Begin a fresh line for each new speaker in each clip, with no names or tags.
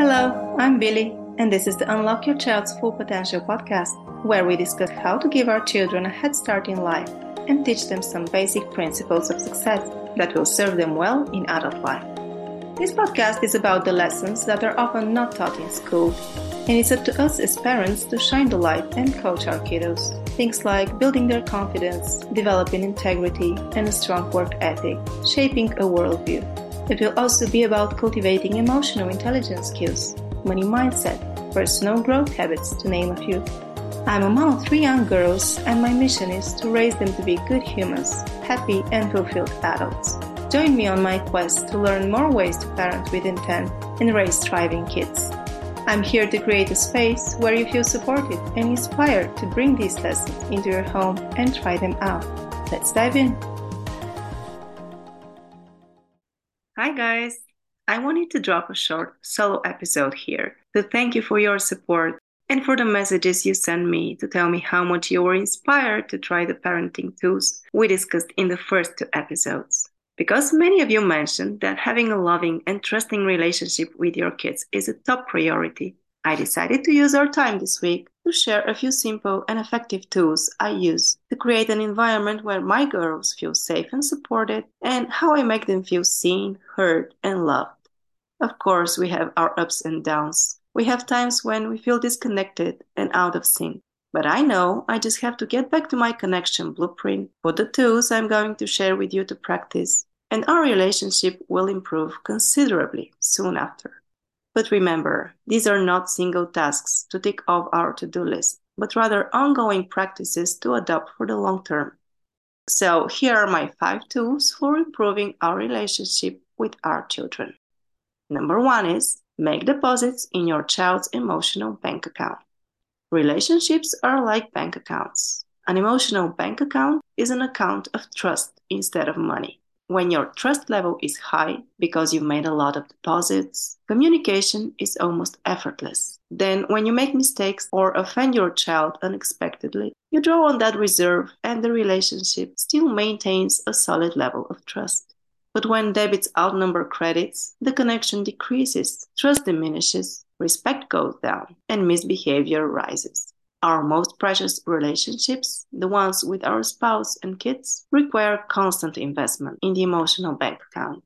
Hello, I'm Billy, and this is the Unlock Your Child's Full Potential podcast, where we discuss how to give our children a head start in life and teach them some basic principles of success that will serve them well in adult life. This podcast is about the lessons that are often not taught in school, and it's up to us as parents to shine the light and coach our kiddos. Things like building their confidence, developing integrity and a strong work ethic, shaping a worldview. It will also be about cultivating emotional intelligence skills, money mindset, personal growth habits, to name a few. I'm a mom of three young girls, and my mission is to raise them to be good humans, happy and fulfilled adults. Join me on my quest to learn more ways to parent with intent and raise thriving kids. I'm here to create a space where you feel supported and inspired to bring these lessons into your home and try them out. Let's dive in. Hi, guys. I wanted to drop a short solo episode here to thank you for your support and for the messages you sent me to tell me how much you were inspired to try the parenting tools we discussed in the first two episodes. Because many of you mentioned that having a loving and trusting relationship with your kids is a top priority, I decided to use our time this week to share a few simple and effective tools I use to create an environment where my girls feel safe and supported, and how I make them feel seen, heard, and loved. Of course, we have our ups and downs. We have times when we feel disconnected and out of sync. But I know I just have to get back to my connection blueprint, for the tools I'm going to share with you to practice, and our relationship will improve considerably soon after. But remember, these are not single tasks to tick off our to do list, but rather ongoing practices to adopt for the long term. So, here are my five tools for improving our relationship with our children. Number one is make deposits in your child's emotional bank account. Relationships are like bank accounts. An emotional bank account is an account of trust instead of money when your trust level is high because you've made a lot of deposits, communication is almost effortless. Then, when you make mistakes or offend your child unexpectedly, you draw on that reserve and the relationship still maintains a solid level of trust. But when debits outnumber credits, the connection decreases, trust diminishes, respect goes down, and misbehavior rises. Our most precious relationships, the ones with our spouse and kids, require constant investment in the emotional bank account.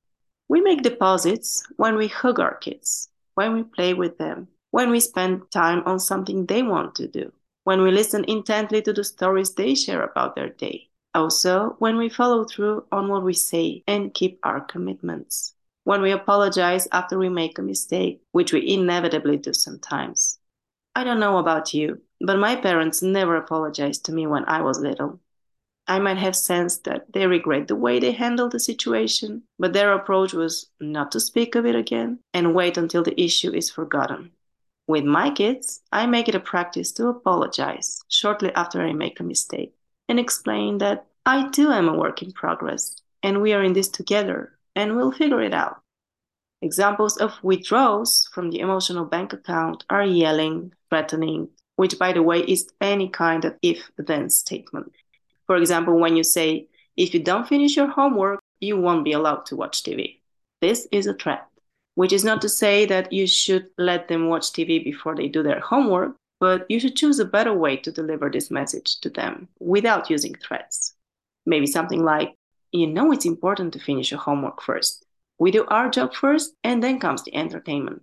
We make deposits when we hug our kids, when we play with them, when we spend time on something they want to do, when we listen intently to the stories they share about their day. Also, when we follow through on what we say and keep our commitments. When we apologize after we make a mistake, which we inevitably do sometimes. I don't know about you, but my parents never apologized to me when I was little. I might have sensed that they regret the way they handled the situation, but their approach was not to speak of it again and wait until the issue is forgotten. With my kids, I make it a practice to apologize shortly after I make a mistake and explain that I too am a work in progress and we are in this together and we'll figure it out. Examples of withdrawals from the emotional bank account are yelling, threatening, which, by the way, is any kind of if then statement. For example, when you say, if you don't finish your homework, you won't be allowed to watch TV. This is a threat, which is not to say that you should let them watch TV before they do their homework, but you should choose a better way to deliver this message to them without using threats. Maybe something like, you know, it's important to finish your homework first. We do our job first, and then comes the entertainment.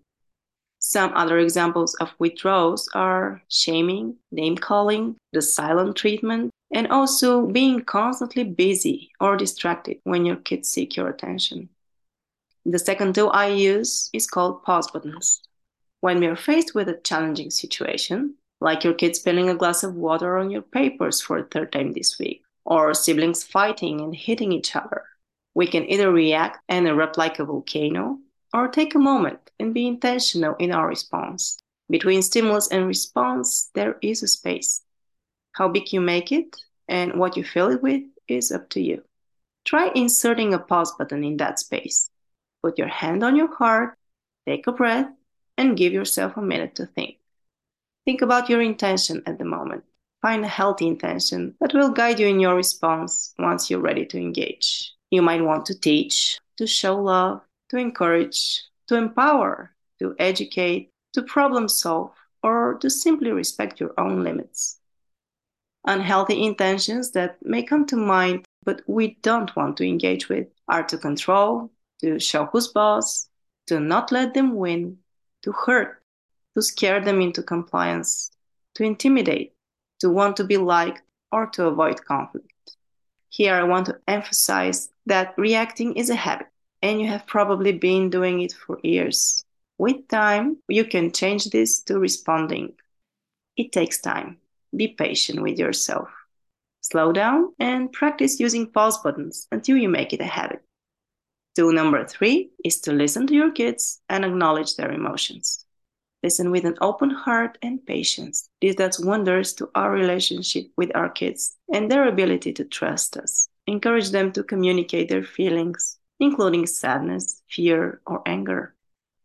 Some other examples of withdrawals are shaming, name calling, the silent treatment, and also being constantly busy or distracted when your kids seek your attention. The second tool I use is called pause buttons. When we are faced with a challenging situation, like your kids spilling a glass of water on your papers for a third time this week, or siblings fighting and hitting each other, we can either react and erupt like a volcano or take a moment and be intentional in our response. Between stimulus and response, there is a space. How big you make it and what you fill it with is up to you. Try inserting a pause button in that space. Put your hand on your heart, take a breath, and give yourself a minute to think. Think about your intention at the moment. Find a healthy intention that will guide you in your response once you're ready to engage. You might want to teach, to show love, to encourage, to empower, to educate, to problem solve, or to simply respect your own limits. Unhealthy intentions that may come to mind but we don't want to engage with are to control, to show who's boss, to not let them win, to hurt, to scare them into compliance, to intimidate, to want to be liked, or to avoid conflict. Here, I want to emphasize that reacting is a habit, and you have probably been doing it for years. With time, you can change this to responding. It takes time. Be patient with yourself. Slow down and practice using pause buttons until you make it a habit. Tool number three is to listen to your kids and acknowledge their emotions. Listen with an open heart and patience. This does wonders to our relationship with our kids and their ability to trust us. Encourage them to communicate their feelings, including sadness, fear, or anger.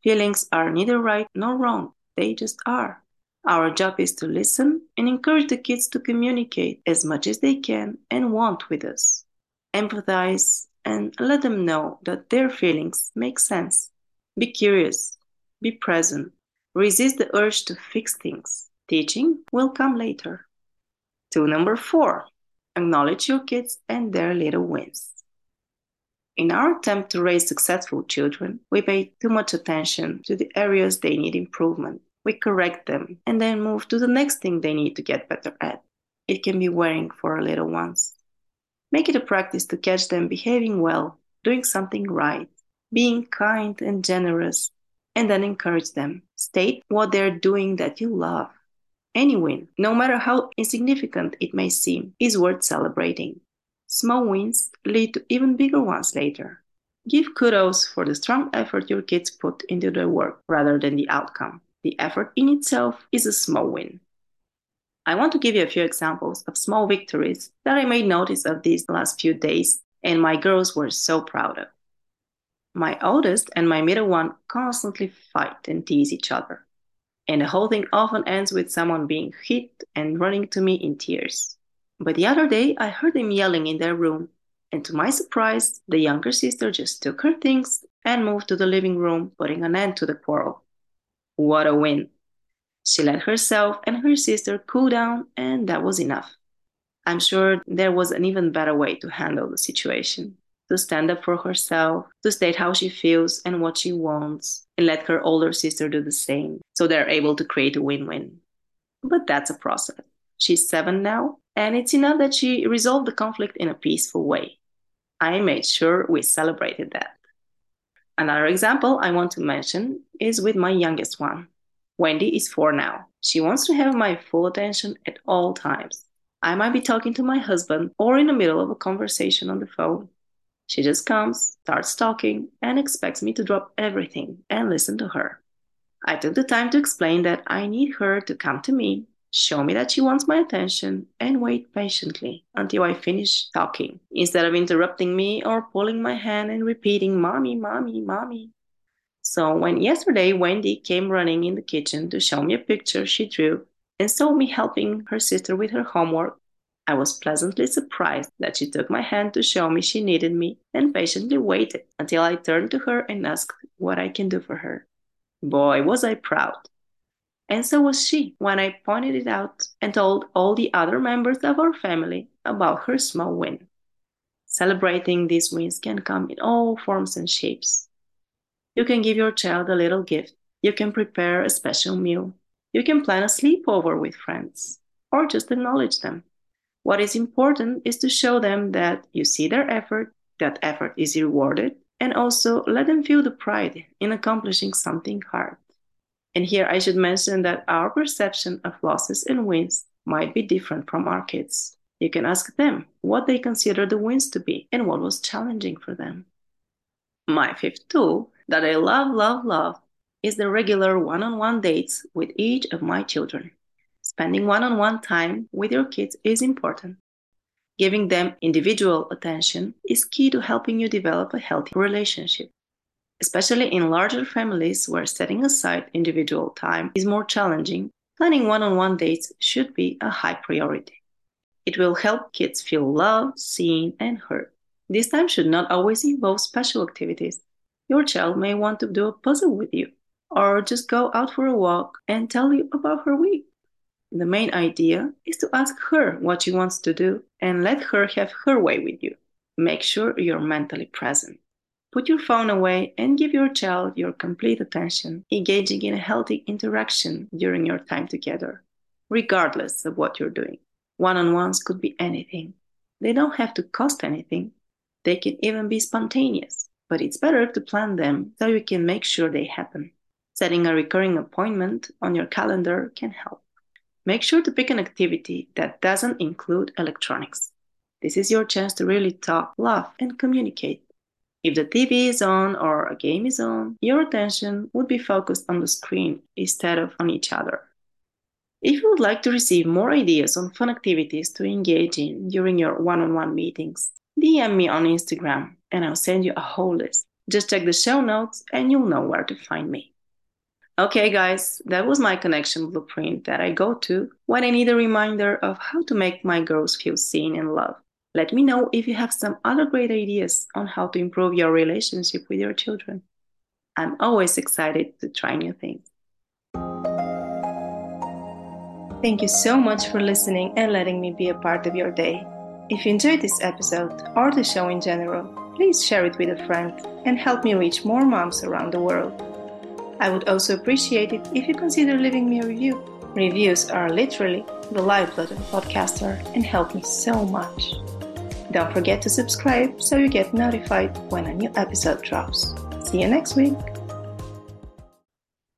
Feelings are neither right nor wrong, they just are. Our job is to listen and encourage the kids to communicate as much as they can and want with us. Empathize and let them know that their feelings make sense. Be curious, be present, Resist the urge to fix things. Teaching will come later. Tool number four acknowledge your kids and their little wins. In our attempt to raise successful children, we pay too much attention to the areas they need improvement. We correct them and then move to the next thing they need to get better at. It can be wearing for our little ones. Make it a practice to catch them behaving well, doing something right, being kind and generous, and then encourage them. State what they're doing that you love. Any win, no matter how insignificant it may seem, is worth celebrating. Small wins lead to even bigger ones later. Give kudos for the strong effort your kids put into their work rather than the outcome. The effort in itself is a small win. I want to give you a few examples of small victories that I made notice of these last few days and my girls were so proud of. My oldest and my middle one constantly fight and tease each other. And the whole thing often ends with someone being hit and running to me in tears. But the other day, I heard them yelling in their room, and to my surprise, the younger sister just took her things and moved to the living room, putting an end to the quarrel. What a win! She let herself and her sister cool down, and that was enough. I'm sure there was an even better way to handle the situation to stand up for herself, to state how she feels and what she wants, and let her older sister do the same so they're able to create a win win. But that's a process. She's seven now, and it's enough that she resolved the conflict in a peaceful way. I made sure we celebrated that. Another example I want to mention is with my youngest one. Wendy is four now. She wants to have my full attention at all times. I might be talking to my husband or in the middle of a conversation on the phone, she just comes, starts talking, and expects me to drop everything and listen to her. I took the time to explain that I need her to come to me, show me that she wants my attention, and wait patiently until I finish talking, instead of interrupting me or pulling my hand and repeating, Mommy, Mommy, Mommy. So when yesterday Wendy came running in the kitchen to show me a picture she drew and saw me helping her sister with her homework, I was pleasantly surprised that she took my hand to show me she needed me and patiently waited until I turned to her and asked what I can do for her. Boy, was I proud. And so was she when I pointed it out and told all the other members of our family about her small win. Celebrating these wins can come in all forms and shapes. You can give your child a little gift. You can prepare a special meal. You can plan a sleepover with friends or just acknowledge them. What is important is to show them that you see their effort, that effort is rewarded, and also let them feel the pride in accomplishing something hard. And here I should mention that our perception of losses and wins might be different from our kids. You can ask them what they consider the wins to be and what was challenging for them. My fifth tool that I love, love, love is the regular one on one dates with each of my children. Spending one on one time with your kids is important. Giving them individual attention is key to helping you develop a healthy relationship. Especially in larger families where setting aside individual time is more challenging, planning one on one dates should be a high priority. It will help kids feel loved, seen, and heard. This time should not always involve special activities. Your child may want to do a puzzle with you, or just go out for a walk and tell you about her week. The main idea is to ask her what she wants to do and let her have her way with you. Make sure you're mentally present. Put your phone away and give your child your complete attention, engaging in a healthy interaction during your time together, regardless of what you're doing. One on ones could be anything. They don't have to cost anything, they can even be spontaneous, but it's better to plan them so you can make sure they happen. Setting a recurring appointment on your calendar can help. Make sure to pick an activity that doesn't include electronics. This is your chance to really talk, laugh, and communicate. If the TV is on or a game is on, your attention would be focused on the screen instead of on each other. If you would like to receive more ideas on fun activities to engage in during your one on one meetings, DM me on Instagram and I'll send you a whole list. Just check the show notes and you'll know where to find me. Okay, guys, that was my connection blueprint that I go to when I need a reminder of how to make my girls feel seen and loved. Let me know if you have some other great ideas on how to improve your relationship with your children. I'm always excited to try new things. Thank you so much for listening and letting me be a part of your day. If you enjoyed this episode or the show in general, please share it with a friend and help me reach more moms around the world. I would also appreciate it if you consider leaving me a review. Reviews are literally the lifeblood of a podcaster and help me so much. Don't forget to subscribe so you get notified when a new episode drops. See you next week.